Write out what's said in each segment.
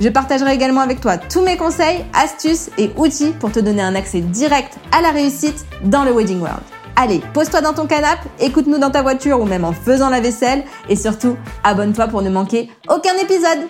Je partagerai également avec toi tous mes conseils, astuces et outils pour te donner un accès direct à la réussite dans le Wedding World. Allez, pose-toi dans ton canapé, écoute-nous dans ta voiture ou même en faisant la vaisselle et surtout, abonne-toi pour ne manquer aucun épisode.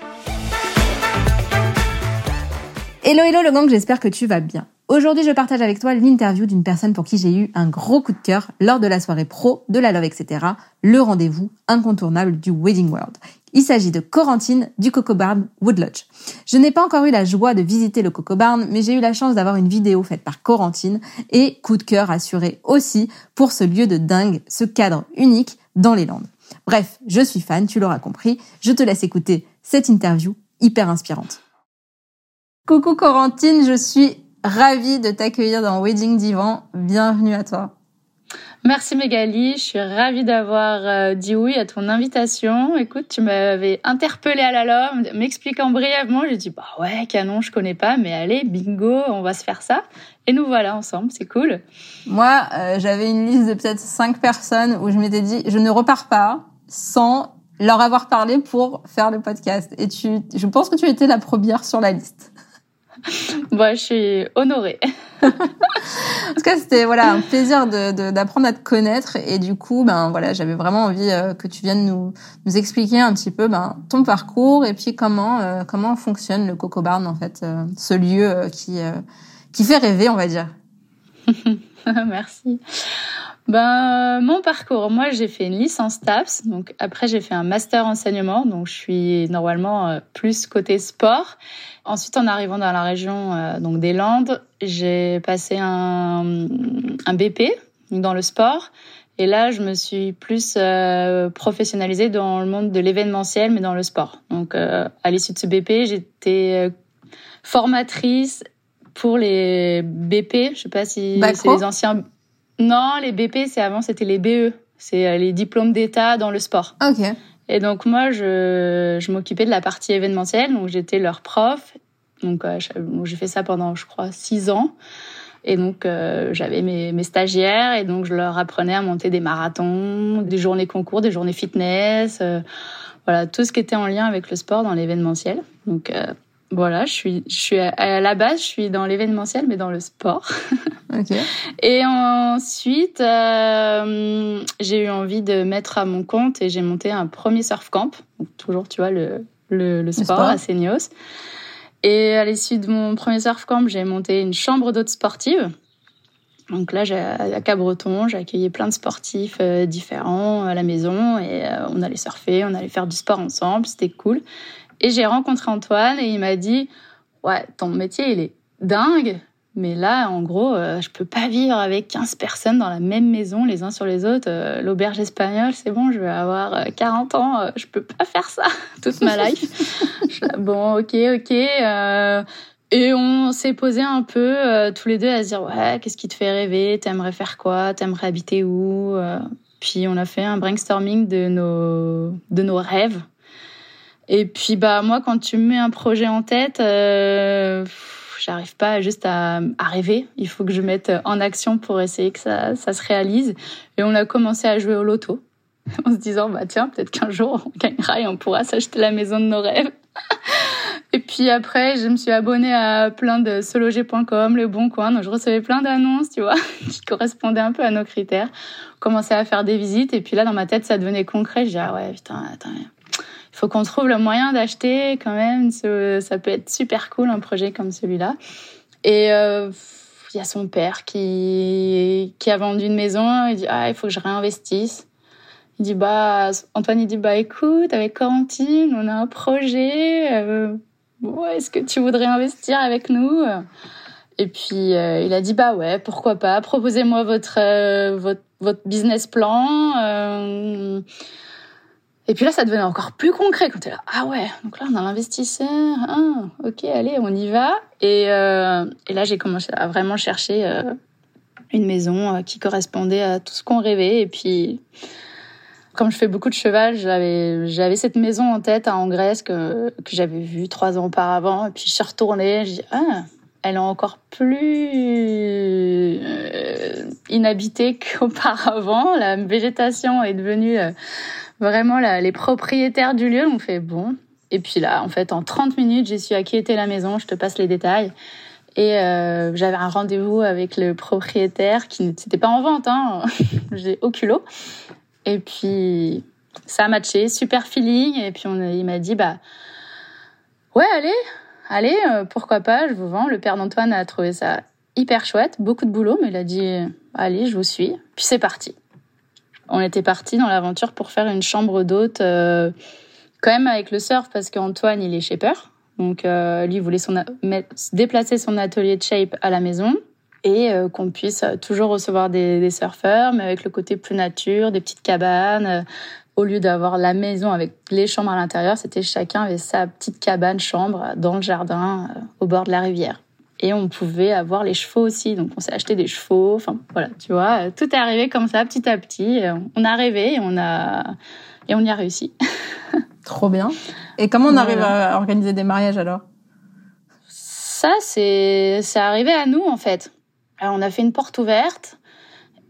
Hello hello le gang, j'espère que tu vas bien. Aujourd'hui, je partage avec toi l'interview d'une personne pour qui j'ai eu un gros coup de cœur lors de la soirée pro de la Love, etc. Le rendez-vous incontournable du Wedding World. Il s'agit de Corentine du Coco Barn Wood Lodge. Je n'ai pas encore eu la joie de visiter le Coco Barn, mais j'ai eu la chance d'avoir une vidéo faite par Corentine et coup de cœur assuré aussi pour ce lieu de dingue, ce cadre unique dans les Landes. Bref, je suis fan, tu l'auras compris. Je te laisse écouter cette interview hyper inspirante. Coucou Corentine, je suis ravie de t'accueillir dans Wedding Divan. Bienvenue à toi. Merci Mégali, je suis ravie d'avoir euh, dit oui à ton invitation. Écoute, tu m'avais interpellé à la m'expliquant brièvement, j'ai dit bah ouais, canon, je connais pas, mais allez, bingo, on va se faire ça. Et nous voilà ensemble, c'est cool. Moi, euh, j'avais une liste de peut-être cinq personnes où je m'étais dit je ne repars pas sans leur avoir parlé pour faire le podcast. Et tu, je pense que tu étais la première sur la liste. Moi, je suis honorée. en tout cas, c'était voilà un plaisir d'apprendre à te connaître et du coup, ben voilà, j'avais vraiment envie euh, que tu viennes nous, nous expliquer un petit peu ben ton parcours et puis comment euh, comment fonctionne le Coco Barn en fait, euh, ce lieu qui qui fait rêver, on va dire. Merci. Ben, mon parcours, moi j'ai fait une licence TAPS, donc après j'ai fait un master enseignement, donc je suis normalement plus côté sport. Ensuite, en arrivant dans la région euh, donc des Landes, j'ai passé un, BP dans le sport. Et là, je me suis plus euh, professionnalisée dans le monde de l'événementiel, mais dans le sport. Donc, euh, à l'issue de ce BP, j'étais formatrice pour les BP. Je sais pas si c'est les anciens. Non, les BP, c'est avant, c'était les BE. C'est les diplômes d'État dans le sport. Ok. Et donc moi, je, je m'occupais de la partie événementielle, donc j'étais leur prof. Donc euh, j'ai fait ça pendant, je crois, six ans. Et donc euh, j'avais mes, mes, stagiaires et donc je leur apprenais à monter des marathons, des journées concours, des journées fitness, euh, voilà tout ce qui était en lien avec le sport dans l'événementiel. Donc voilà, je suis, je suis à la base, je suis dans l'événementiel, mais dans le sport. Okay. Et ensuite, euh, j'ai eu envie de mettre à mon compte et j'ai monté un premier surf camp. Donc, toujours, tu vois, le, le, le, sport, à Seignos. Et à l'issue de mon premier surf camp, j'ai monté une chambre d'hôtes sportive. Donc là, à Cabreton, j'ai accueilli plein de sportifs euh, différents à la maison et euh, on allait surfer, on allait faire du sport ensemble, c'était cool. Et j'ai rencontré Antoine et il m'a dit Ouais, ton métier, il est dingue, mais là, en gros, euh, je peux pas vivre avec 15 personnes dans la même maison, les uns sur les autres. Euh, l'auberge espagnole, c'est bon, je vais avoir 40 euh, ans, euh, je peux pas faire ça toute ma life. bon, ok, ok. et on s'est posé un peu tous les deux à se dire Ouais, qu'est-ce qui te fait rêver? T'aimerais faire quoi? T'aimerais habiter où? Puis on a fait un brainstorming de nos, de nos rêves et puis bah moi, quand tu mets un projet en tête, euh, j'arrive pas juste à, rêver. Il faut que je mette en action pour essayer que ça, ça se réalise. Et on a commencé à jouer au loto en se disant bah tiens peut-être qu'un jour on gagnera et on pourra s'acheter la maison de nos rêves. et puis après je me suis abonnée à plein de sologer.com, le bon coin, donc je recevais plein d'annonces tu vois qui correspondaient un peu à nos critères. Commençais à faire des visites et puis là dans ma tête ça devenait concret. Je dis ah ouais putain attends faut qu'on trouve le moyen d'acheter quand même. Ça peut être super cool un projet comme celui-là. Et euh, il y a son père qui qui a vendu une maison. Il dit ah il faut que je réinvestisse. Il dit bah Antoine il dit bah écoute avec Corentine on a un projet. Euh, est-ce que tu voudrais investir avec nous? Et puis euh, il a dit bah ouais pourquoi pas. Proposez-moi votre votre votre business plan. Et puis là, ça devenait encore plus concret quand tu es là. Ah ouais, donc là, on a l'investisseur. Ah, ok, allez, on y va. Et, euh, et là, j'ai commencé à vraiment chercher euh, une maison euh, qui correspondait à tout ce qu'on rêvait. Et puis, comme je fais beaucoup de cheval, j'avais cette maison en tête en Grèce que, que j'avais vue trois ans auparavant. Et puis, je suis retournée. Je dis, ah, elle est encore plus inhabitée qu'auparavant. La végétation est devenue vraiment les propriétaires du lieu. On fait bon. Et puis là, en fait, en 30 minutes, j'ai su à la maison. Je te passe les détails. Et euh, j'avais un rendez-vous avec le propriétaire qui n'était pas en vente. Hein. j'ai au culot. Et puis, ça a matché, super feeling. Et puis, on, il m'a dit, bah, ouais, allez, allez, euh, pourquoi pas, je vous vends. Le père d'Antoine a trouvé ça hyper chouette, beaucoup de boulot, mais il a dit, allez, je vous suis. Puis c'est parti. On était parti dans l'aventure pour faire une chambre d'hôte, euh, quand même avec le surf, parce qu'Antoine, il est shaper. Donc, euh, lui, il voulait son déplacer son atelier de shape à la maison et qu'on puisse toujours recevoir des, surfeurs, mais avec le côté plus nature, des petites cabanes, au lieu d'avoir la maison avec les chambres à l'intérieur, c'était chacun avait sa petite cabane chambre dans le jardin euh, au bord de la rivière. Et on pouvait avoir les chevaux aussi, donc on s'est acheté des chevaux. Enfin voilà, tu vois, euh, tout est arrivé comme ça, petit à petit. On a rêvé et on a et on y a réussi. Trop bien. Et comment on arrive à organiser des mariages alors? Ça, c'est c'est arrivé à nous en fait. Alors, on a fait une porte ouverte.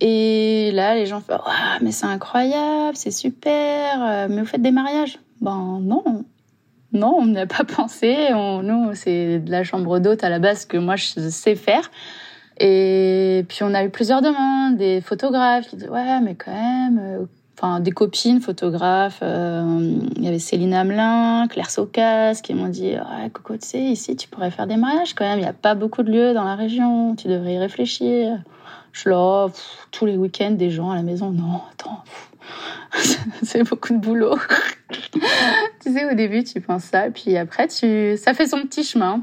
Et là, les gens font ah, mais c'est incroyable, c'est super, euh, mais vous faites des mariages? Ben non, non, on n'a pas pensé. Nous, c'est de la chambre d'hôte à la base que moi je sais faire. Et puis on a eu plusieurs demandes, des photographes qui disaient ouais, mais quand même, euh, enfin des copines photographes. Euh, il y avait Céline Hamelin, Claire Socas qui m'ont dit ouais, Coco, tu sais, ici tu pourrais faire des mariages quand même. Il n'y a pas beaucoup de lieux dans la région, tu devrais y réfléchir. Je là, tous les week-ends, des gens à la maison. Non, attends, c'est beaucoup de boulot. tu sais, au début, tu penses ça, puis après, tu, ça fait son petit chemin.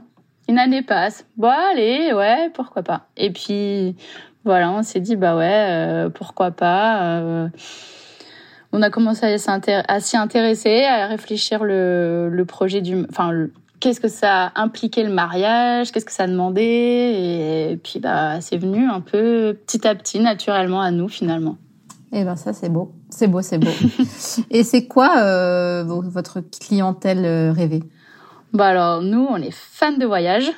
Une année passe. Bon, allez, ouais, pourquoi pas. Et puis, voilà, on s'est dit, bah ouais, euh, pourquoi pas. Euh, on a commencé à s'y intéresser, à réfléchir le, projet du, enfin, qu'est-ce que ça impliquait le mariage, qu'est-ce que ça demandait, et puis bah c'est venu un peu petit à petit, naturellement à nous finalement. Eh ben ça c'est beau, c'est beau, c'est beau. et c'est quoi euh, votre clientèle euh, rêvée? Bah alors nous on est fans de voyage,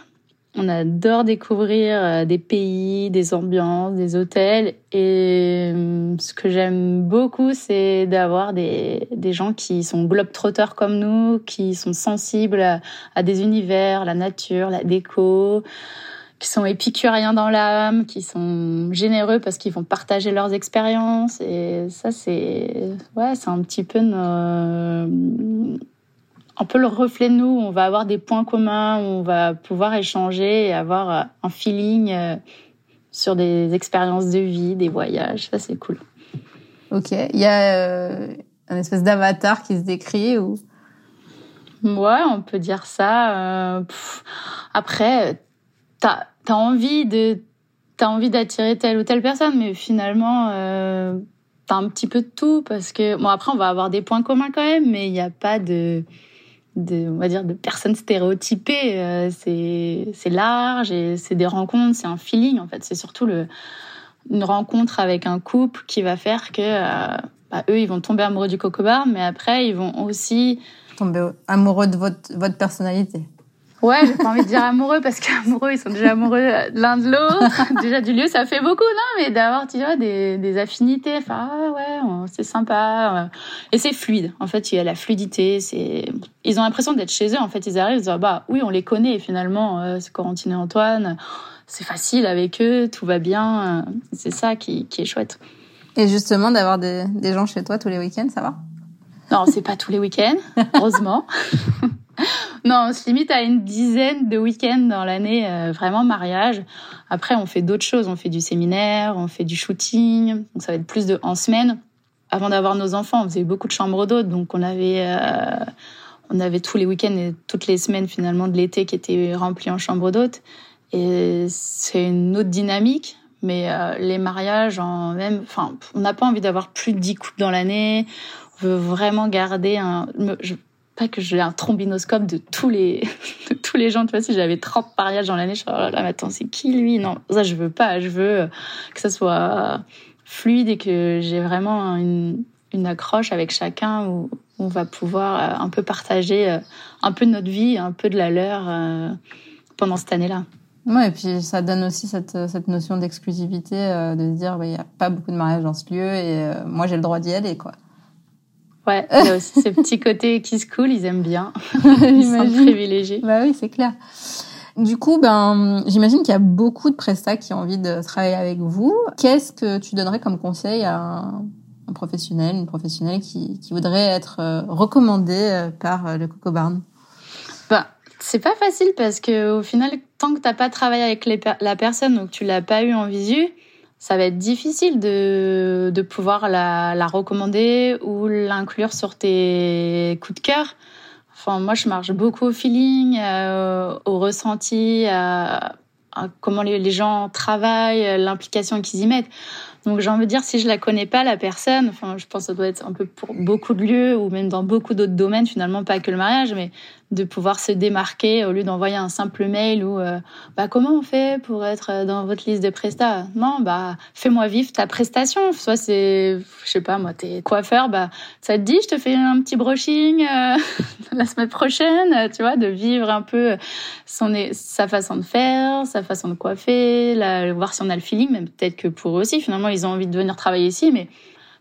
on adore découvrir euh, des pays, des ambiances, des hôtels. Et hum, ce que j'aime beaucoup, c'est d'avoir des, gens qui sont globetrotters comme nous, qui sont sensibles à, des univers, la nature, la déco, qui sont épicuriens dans l'âme, qui sont généreux parce qu'ils vont partager leurs expériences. Et ça, c'est ouais, c'est un petit peu nos un peu le reflet de nous. On va avoir des points communs, on va pouvoir échanger et avoir euh, un feeling euh, sur des expériences de vie, des voyages. Ça, c'est cool. Ok. Il y a euh, un espèce d'avatar qui se décrit ou? Ouais, on peut dire ça. après, t'as as envie de t'as envie d'attirer telle ou telle personne, mais finalement, euh, t'as un petit peu de tout parce que bon après on va avoir des points communs quand même, mais il n'y a pas de de, on va dire, de personnes stéréotypées. Euh, c'est large et c'est des rencontres, c'est un feeling en fait. C'est surtout une rencontre avec un couple qui va faire que euh, bah, eux, ils vont tomber amoureux du cocobar, mais après, ils vont aussi tomber amoureux de votre, votre personnalité. Ouais, j'ai pas envie de dire amoureux parce qu'amoureux, ils sont déjà amoureux l'un de l'autre. déjà du lieu, ça fait beaucoup, non Mais d'avoir, tu vois, des, des affinités. Enfin, ah ouais, c'est sympa. Et c'est fluide. En fait, il y a la fluidité. C'est, ils ont l'impression d'être chez eux. En fait, ils arrivent, ils disent, bah oui, on les connaît. finalement, euh, c'est Corentine et Antoine. C'est facile avec eux, tout va bien. C'est ça qui, qui est chouette. Et justement, d'avoir des, des gens chez toi tous les week-ends, ça va? Non, c'est pas tous les week-ends, heureusement. non, on se limite à une dizaine de week-ends dans l'année, euh, vraiment mariage. Après, on fait d'autres choses. On fait du séminaire, on fait du shooting. Donc, ça va être plus de en semaine. Avant d'avoir nos enfants, on faisait beaucoup de chambres d'hôtes. Donc, on avait, euh, on avait tous les week-ends et toutes les semaines, finalement, de l'été qui étaient remplis en chambre d'hôtes. Et c'est une autre dynamique. Mais euh, les mariages, en même, enfin, on n'a pas envie d'avoir plus de 10 couples dans l'année veux vraiment garder un, je, que j'ai un trombinoscope de tous les, de tous les gens. Tu vois, si j'avais 30 mariages dans l'année, je suis oh là là, mais attends, c'est qui lui? Non, ça, je veux pas. Je veux que ça soit fluide et que j'ai vraiment une, une accroche avec chacun où on va pouvoir euh, un peu partager euh, un peu de notre vie, un peu de la leur euh, pendant cette année-là. Ouais, et puis ça donne aussi cette, cette notion d'exclusivité, de se dire, il n'y a pas beaucoup de mariages dans ce lieu et moi j'ai le droit d'y aller, quoi. Ouais, il y a aussi ces petits côtés qui se coulent, ils aiment bien. ils sont privilégiés. Bah oui, c'est clair. Du coup, ben, j'imagine qu'il y a beaucoup de prestats qui ont envie de travailler avec vous. Qu'est-ce que tu donnerais comme conseil à un professionnel, une professionnelle qui, qui voudrait être euh, recommandée euh, par euh, le Coco Barn? Bah, c'est pas facile parce que au final, tant que t'as pas travaillé avec la personne, donc tu l'as pas eu en visu, ça va être difficile de, de pouvoir la, la recommander ou l'inclure sur tes coups de cœur. Enfin, moi, je marche beaucoup au feeling, au ressenti, à, à comment les, les, gens travaillent, l'implication qu'ils y mettent. Donc j'ai envie de dire, si je la connais pas, la personne, enfin, je pense que ça doit être un peu pour beaucoup de lieux ou même dans beaucoup d'autres domaines, finalement, pas que le mariage, mais de pouvoir se démarquer au lieu d'envoyer un simple mail ou euh, bah comment on fait pour être dans votre liste de prestats? Non bah fais-moi vivre ta prestation. Soit c'est je sais pas moi t'es coiffeur bah ça te dit je te fais un petit brushing euh, la semaine prochaine tu vois de vivre un peu son sa façon de faire sa façon de coiffer voir si on a le feeling même peut-être que pour eux aussi finalement ils ont envie de venir travailler ici mais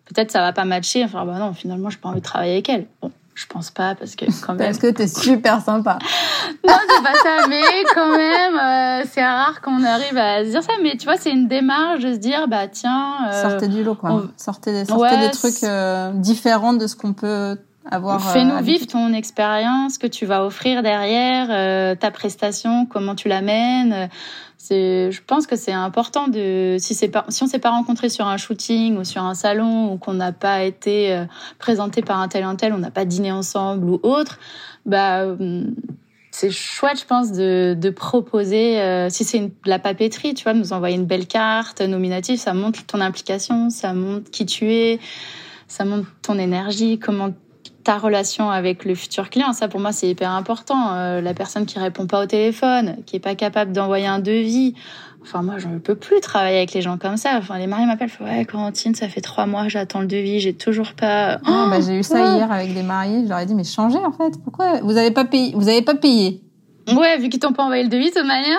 peut-être ça va pas matcher enfin bah non finalement j'ai pas envie de travailler avec elle bon je pense pas parce que quand même. Parce que t'es super sympa. non, c'est pas ça, mais quand même, euh, c'est rare qu'on arrive à se dire ça. Mais tu vois, c'est une démarche de se dire, bah tiens. Euh, sortez du lot, quoi. Sortez, des, sortez des trucs euh, différents de ce qu'on peut avoir. Fais-nous vivre ton expérience, que tu vas offrir derrière, ta prestation, comment tu l'amènes c'est, je pense que c'est important de, si c'est pas, si on s'est pas rencontré sur un shooting ou sur un salon ou qu'on n'a pas été euh, présenté par un tel un tel, on n'a pas dîné ensemble ou autre, bah, hum, c'est chouette, je pense, de, de proposer, euh, si c'est de la papeterie, tu vois, de nous envoyer une belle carte nominative, ça montre ton implication, ça montre qui tu es, ça montre ton énergie, comment ta relation avec le futur client. Ça, pour moi, c'est hyper important. Euh, la personne qui répond pas au téléphone, qui est pas capable d'envoyer un devis. Enfin, moi, je ne peux plus travailler avec les gens comme ça. Enfin, les mariés m'appellent, ouais, Corentine, ça fait trois mois, j'attends le devis, j'ai toujours pas. Oh, bah, j'ai eu ça hier avec des mariés. Je leur ai dit, mais changez en fait. Pourquoi vous avez pas payé Vous avez pas payé? Ouais, vu qu'ils t'ont pas envoyé le devis, de toute manière,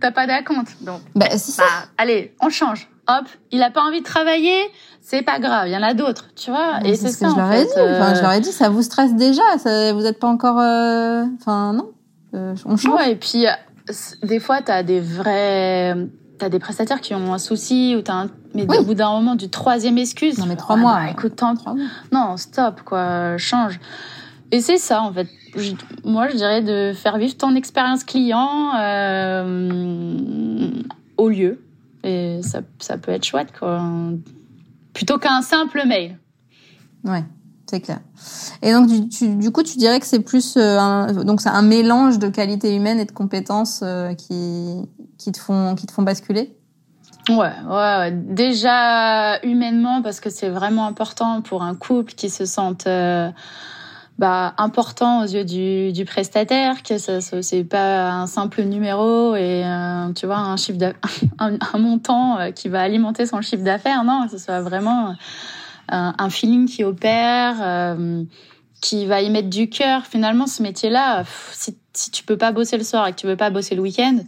t'as pas d'acompte. Donc, bah, c'est ça. Bah, allez, on change. Hop, il a pas envie de travailler c'est pas grave, il y en a d'autres, tu vois. et c'est ce que je leur ai dit. Enfin, je leur ai dit, ça vous stresse déjà, ça, vous êtes pas encore, euh, enfin non, euh, on change. Ouais, et puis des fois, t'as des vrais, t'as des prestataires qui ont un souci ou t'as un... mais au bout d'un moment, du troisième excuse. Non mais trois mois. Bah, écoute, tant... Non, stop quoi, change. Et c'est ça en fait. moi, je dirais de faire vivre ton expérience client euh, au lieu. Et ça, ça peut être chouette quoi plutôt qu'un simple mail. Ouais, c'est clair. Et donc du, du coup, tu dirais que c'est plus euh, un, donc c'est un mélange de qualité humaine et de compétences euh, qui qui te font qui te font basculer? Ouais, ouais, déjà humainement parce que c'est vraiment important pour un couple qui se sente euh, bah, important aux yeux du, prestataire, que ça c'est pas un simple numéro et euh, tu vois un chiffre un, montant euh, qui va alimenter son chiffre d'affaires, non, que ce soit vraiment euh, un, un feeling qui opère, qui va y mettre du cœur. Finalement, ce métier-là, si, si tu peux pas bosser le soir et que tu veux pas bosser le week-end,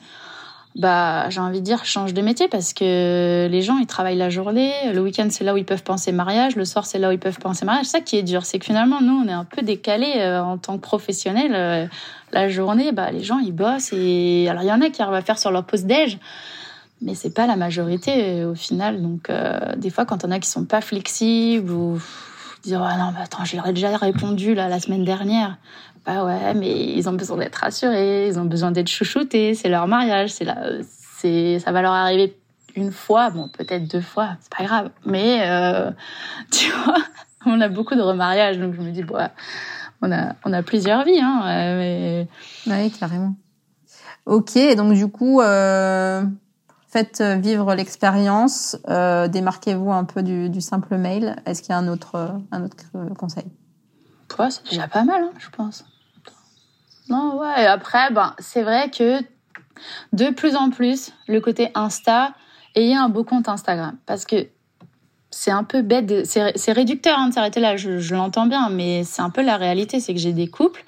bah j'ai envie de dire change de métier parce que les gens ils travaillent la journée, le week-end c'est là où ils peuvent penser mariage, le soir c'est là où ils peuvent penser mariage. Ça qui est dur, c'est que finalement nous on est un peu décalé euh, en tant que professionnels. Euh, la journée, bah les gens ils bossent et alors il y en a qui arrivent à faire sur leur pause déj, mais c'est pas la majorité euh, au final. Donc des fois quand on a qui sont pas flexibles ou dire oh non bah attends j'ai déjà répondu là la semaine dernière bah ouais, mais ils ont besoin d'être rassurés, ils ont besoin d'être chouchoutés, c'est leur mariage, c'est là, c'est, ça va leur arriver une fois, bon, peut-être deux fois, c'est pas grave. Mais, euh, tu vois, on a beaucoup de remariages, donc je me dis, bon, on a, on a plusieurs vies, hein, mais... Oui, carrément. Ok, donc du coup, euh, faites vivre l'expérience, euh, démarquez-vous un peu du, simple mail. Est-ce qu'il y a un autre, un autre conseil? Ouais, c'est déjà pas mal, hein, je pense. Non, ouais. Après, ben, c'est vrai que de plus en plus, le côté Insta, ayez un beau compte Instagram. Parce que c'est un peu bête, c'est réducteur hein, de s'arrêter là, je, l'entends bien, mais c'est un peu la réalité, c'est que j'ai des couples.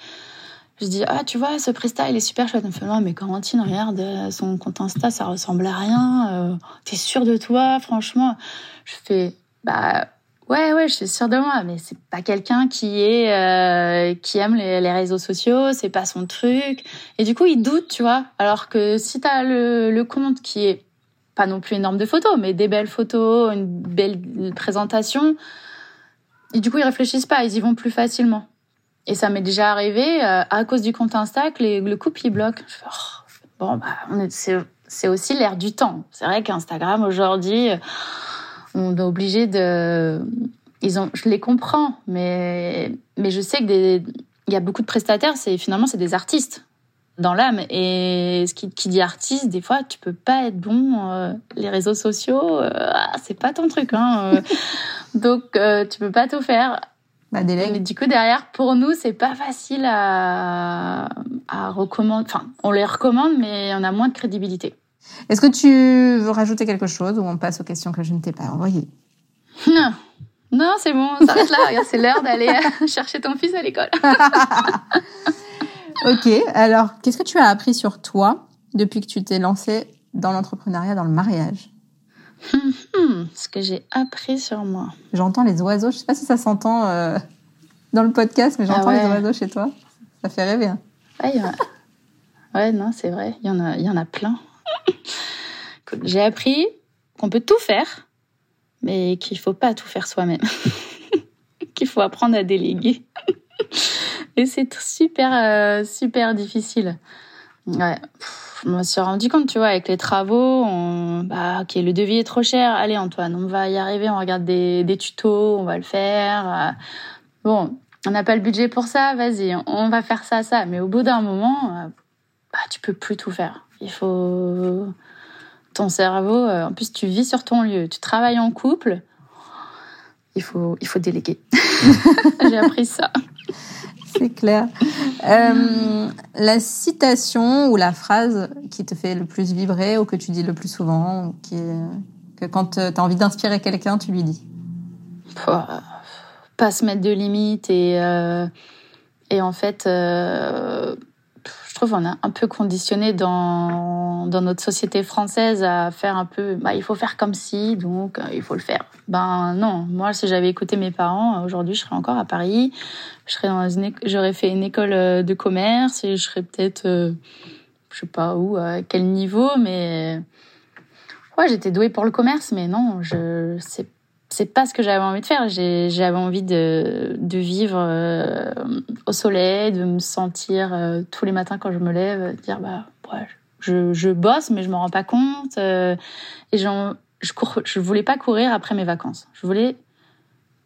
Je dis, ah, tu vois, ce presta, il est super chouette. Elle me fait, non, mais Corentine, regarde, son compte Insta, ça ressemble à rien. Euh, T'es sûre de toi, franchement Je fais, bah, ouais, ouais, je suis sûre de moi, mais c'est pas quelqu'un qui est, euh, qui aime les, les, réseaux sociaux, c'est pas son truc. Et du coup, il doute, tu vois. Alors que si t'as le, le compte qui est pas non plus énorme de photos, mais des belles photos, une belle présentation. Et du coup, ils réfléchissent pas, ils y vont plus facilement. Et ça m'est déjà arrivé euh, à cause du compte Insta que le couple il bloque. Je fais, oh, bon, bah, c'est aussi l'air du temps. C'est vrai qu'Instagram aujourd'hui, on est obligé de. Ils ont, je les comprends, mais mais je sais que des, il y a beaucoup de prestataires, c'est finalement c'est des artistes dans l'âme. Et ce qui, qui, dit artiste, des fois, tu peux pas être bon. Euh, les réseaux sociaux, euh, ah, c'est pas ton truc. Hein, euh. donc, tu peux pas tout faire. Bah, Mais du coup, derrière, pour nous, c'est pas facile à, à recommander. Enfin, on les recommande, mais on a moins de crédibilité. Est-ce que tu veux rajouter quelque chose ou on passe aux questions que je ne t'ai pas envoyées? Non. Non, c'est bon, ça s'arrête là. c'est l'heure d'aller chercher ton fils à l'école. ok, alors qu'est-ce que tu as appris sur toi depuis que tu t'es lancée dans l'entrepreneuriat, dans le mariage? Ce que j'ai appris sur moi. J'entends les oiseaux, je sais pas si ça s'entend euh, dans le podcast, mais j'entends ah les oiseaux chez toi. Ça fait rêver. Hein. Ouais, ouais, non, c'est vrai, il y, en a, il y en a plein. j'ai appris qu'on peut tout faire, mais qu'il faut pas tout faire soi-même. qu'il faut apprendre à déléguer. Et c'est super, euh, super difficile. Ouais. me suis rendu compte, tu vois, avec les travaux, on... bah, ok, le devis est trop cher. Allez, Antoine, on va y arriver, on regarde des, des tutos, on va le faire. Euh. Bon, on n'a pas le budget pour ça, vas-y, on va faire ça, ça. Mais au bout d'un moment, euh, bah, tu peux plus tout faire. Il faut ton cerveau. En plus, tu vis sur ton lieu, tu travailles en couple. Il faut, il faut déléguer. J'ai appris ça. C'est clair. Euh, la citation ou la phrase qui te fait le plus vibrer ou que tu dis le plus souvent, que quand tu as envie d'inspirer quelqu'un, tu lui dis? Pas se mettre de limites et, euh, et en fait, euh, trouve qu'on a un peu conditionné dans, dans notre société française à faire un peu, bah, il faut faire comme si, donc euh, il faut le faire. Ben non, moi si j'avais écouté mes parents, aujourd'hui je serais encore à Paris, j'aurais fait une école euh, de commerce et je serais peut-être, euh, je sais pas où, à quel niveau, mais ouais j'étais douée pour le commerce, mais non, je sais c'est pas ce que j'avais envie de faire. J'avais envie de, de vivre euh, au soleil, de me sentir euh, tous les matins quand je me lève, dire bah je, je bosse mais je m'en rends pas compte. Euh, et je cours, je voulais pas courir après mes vacances. Je voulais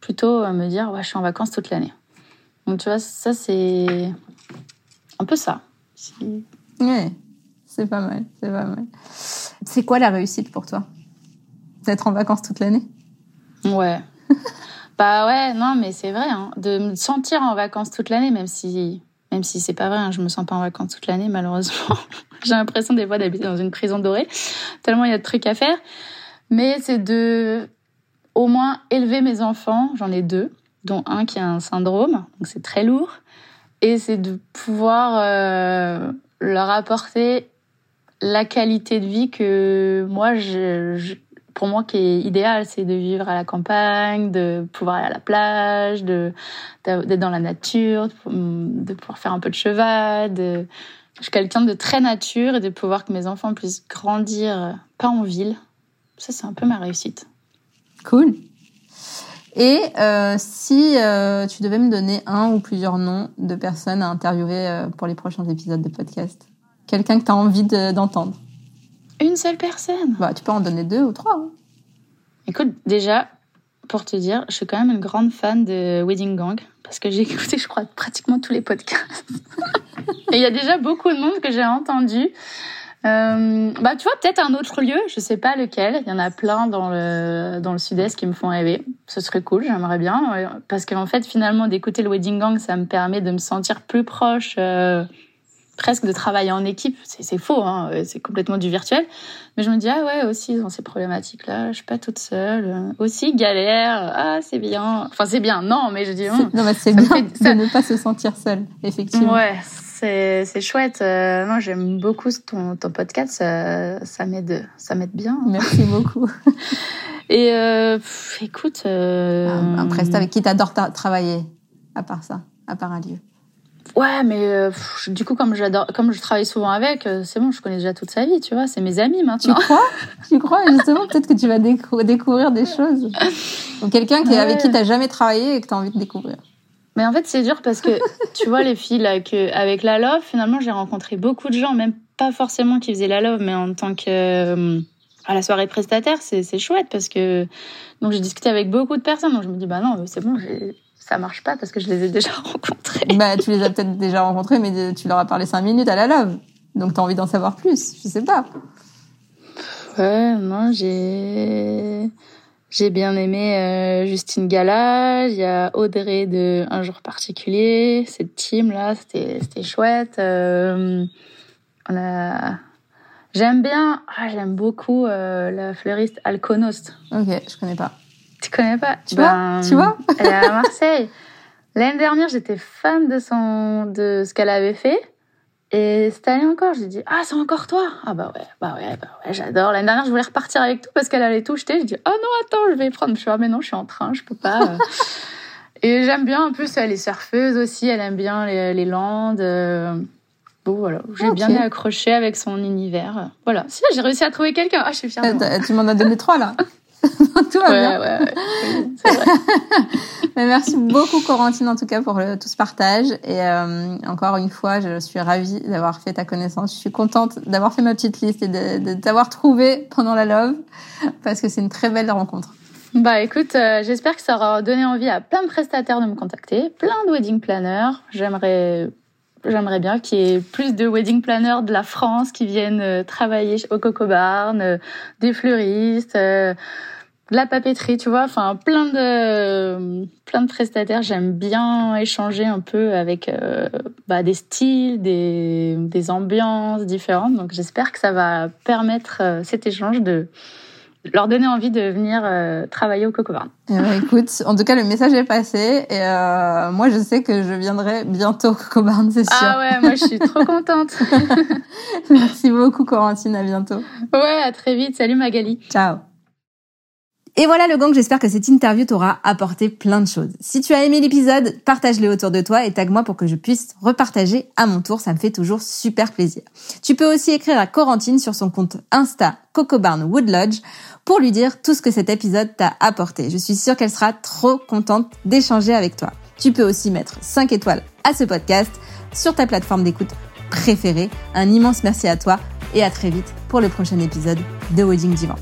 plutôt me dire ouais, je suis en vacances toute l'année. Donc tu vois, ça c'est un peu ça. Ouais, c'est pas mal, c'est pas mal. C'est quoi la réussite pour toi D'être en vacances toute l'année? Ouais. bah ouais, non, mais c'est vrai, hein, de me sentir en vacances toute l'année, même si, même si c'est pas vrai, hein, je me sens pas en vacances toute l'année, malheureusement. J'ai l'impression des fois d'habiter dans une prison dorée, tellement il y a de trucs à faire. Mais c'est de, au moins, élever mes enfants. J'en ai deux, dont un qui a un syndrome, donc c'est très lourd. Et c'est de pouvoir euh, leur apporter la qualité de vie que moi, pour moi qui est idéal, c'est de vivre à la campagne, de pouvoir aller à la plage, de d'être dans la nature, de pouvoir faire un peu de cheval. De... Je suis quelqu'un de très nature et de pouvoir que mes enfants puissent grandir euh, pas en ville. Ça, c'est un peu ma réussite. Cool. Et euh, si euh, tu devais me donner un ou plusieurs noms de personnes à interviewer pour les prochains épisodes de podcast, quelqu'un que tu as envie d'entendre. Une seule personne Bah, tu peux en donner deux ou trois. Hein. Écoute, déjà, pour te dire, je suis quand même une grande fan de Wedding Gang parce que j'ai écouté, je crois, pratiquement tous les podcasts. Et il y a déjà beaucoup de monde que j'ai entendu Euh, bah, tu vois, peut-être un autre lieu, je sais pas lequel. Il y en a plein dans le, dans le sud-est qui me font rêver. Ce serait cool, j'aimerais bien. Parce qu'en fait, finalement, d'écouter le Wedding Gang, ça me permet de me sentir plus proche, euh, presque de travailler en équipe. C'est faux, hein, c'est complètement du virtuel. Mais je me dis, ah ouais, aussi, dans ces problématiques-là, je suis pas toute seule. Aussi, galère, ah, c'est bien. Enfin, c'est bien, non, mais je dis, hum, non, mais c'est bien de ne pas se sentir seule, effectivement. Ouais, c'est chouette. Euh, moi, j'aime beaucoup ton, ton podcast. Ça, ça m'aide, ça bien. Merci beaucoup. Et euh, écoute, euh... un, un avec qui t'adores travailler, à part ça, à part un lieu. Ouais, mais euh, du coup, comme j'adore, comme je travaille souvent avec, euh, c'est bon, je connais déjà toute sa vie, tu vois. C'est mes amis maintenant. Tu crois? Tu crois Justement, peut-être que tu vas découvrir des choses. Donc quelqu'un qui avec qui t'as jamais travaillé et que t'as envie de découvrir. Mais en fait, c'est dur parce que tu vois les filles là, que avec la love, finalement, j'ai rencontré beaucoup de gens, même pas forcément qui faisaient la love, mais en tant que euh, à la soirée prestataire, c'est chouette parce que donc j'ai discuté avec beaucoup de personnes. Donc je me dis bah non, c'est bon, ça marche pas parce que je les ai déjà rencontrés. Bah, tu les as peut-être déjà rencontrés, mais tu leur as parlé cinq minutes à la love. Donc, tu as envie d'en savoir plus. Je sais pas. Ouais, non, j'ai, j'ai bien aimé euh, Justine Gala. Il y a Audrey de Un jour particulier. Cette team-là, c'était, c'était chouette. Euh, on a, j'aime bien, ah, j'aime beaucoup euh, la fleuriste Alconost. Ok, je connais pas. Tu connais pas Tu vois ben, Tu vois. Elle est à Marseille. L'année dernière, j'étais fan de son de ce qu'elle avait fait. Et cette année encore, j'ai dit ah c'est encore toi. Ah bah ouais bah ouais bah ouais j'adore. L'année dernière je voulais repartir avec tout parce qu'elle allait tout jeter. Je dis oh non attends je vais prendre. Je suis ah mais non je suis en train je peux pas. Et j'aime bien en plus elle est surfeuse aussi. Elle aime bien les, les landes. Euh. bon voilà. J'ai bien accroché avec son univers. Voilà. Si j'ai réussi à trouver quelqu'un. Ah je suis fière de tu m'en as donné trois là tout va ouais, bien. Ouais, Mais merci beaucoup Corentine en tout cas pour tout ce partage et euh, encore une fois je suis ravie d'avoir fait ta connaissance. Je suis contente d'avoir fait ma petite liste et de, t'avoir trouvé pendant la love parce que c'est une très belle rencontre. Bah écoute, euh, j'espère que ça aura donné envie à plein de prestataires de me contacter, plein de wedding planners. J'aimerais J'aimerais bien qu'il y ait plus de wedding planners de la France qui viennent euh, travailler au Coco Barn, euh, des fleuristes, euh, de la papeterie, tu vois, enfin plein de plein de prestataires. J'aime bien échanger un peu avec bah, des styles, des, des ambiances différentes. Donc j'espère que ça va permettre cet échange de leur donner envie de venir euh, travailler au Coco Barn. Eh ben, écoute, en tout cas, le message est passé et euh, moi, je sais que je viendrai bientôt au Coco Barn, c'est sûr. Ah ouais, moi, je suis trop contente. Merci beaucoup, Corentine. À bientôt. Ouais, à très vite. Salut Magali. Ciao. Et voilà le gang, j'espère que cette interview t'aura apporté plein de choses. Si tu as aimé l'épisode, partage-le autour de toi et tag-moi pour que je puisse repartager à mon tour, ça me fait toujours super plaisir. Tu peux aussi écrire à Corentine sur son compte Insta Coco Barn Wood Lodge pour lui dire tout ce que cet épisode t'a apporté. Je suis sûre qu'elle sera trop contente d'échanger avec toi. Tu peux aussi mettre 5 étoiles à ce podcast sur ta plateforme d'écoute préférée. Un immense merci à toi et à très vite pour le prochain épisode de Wedding Divan.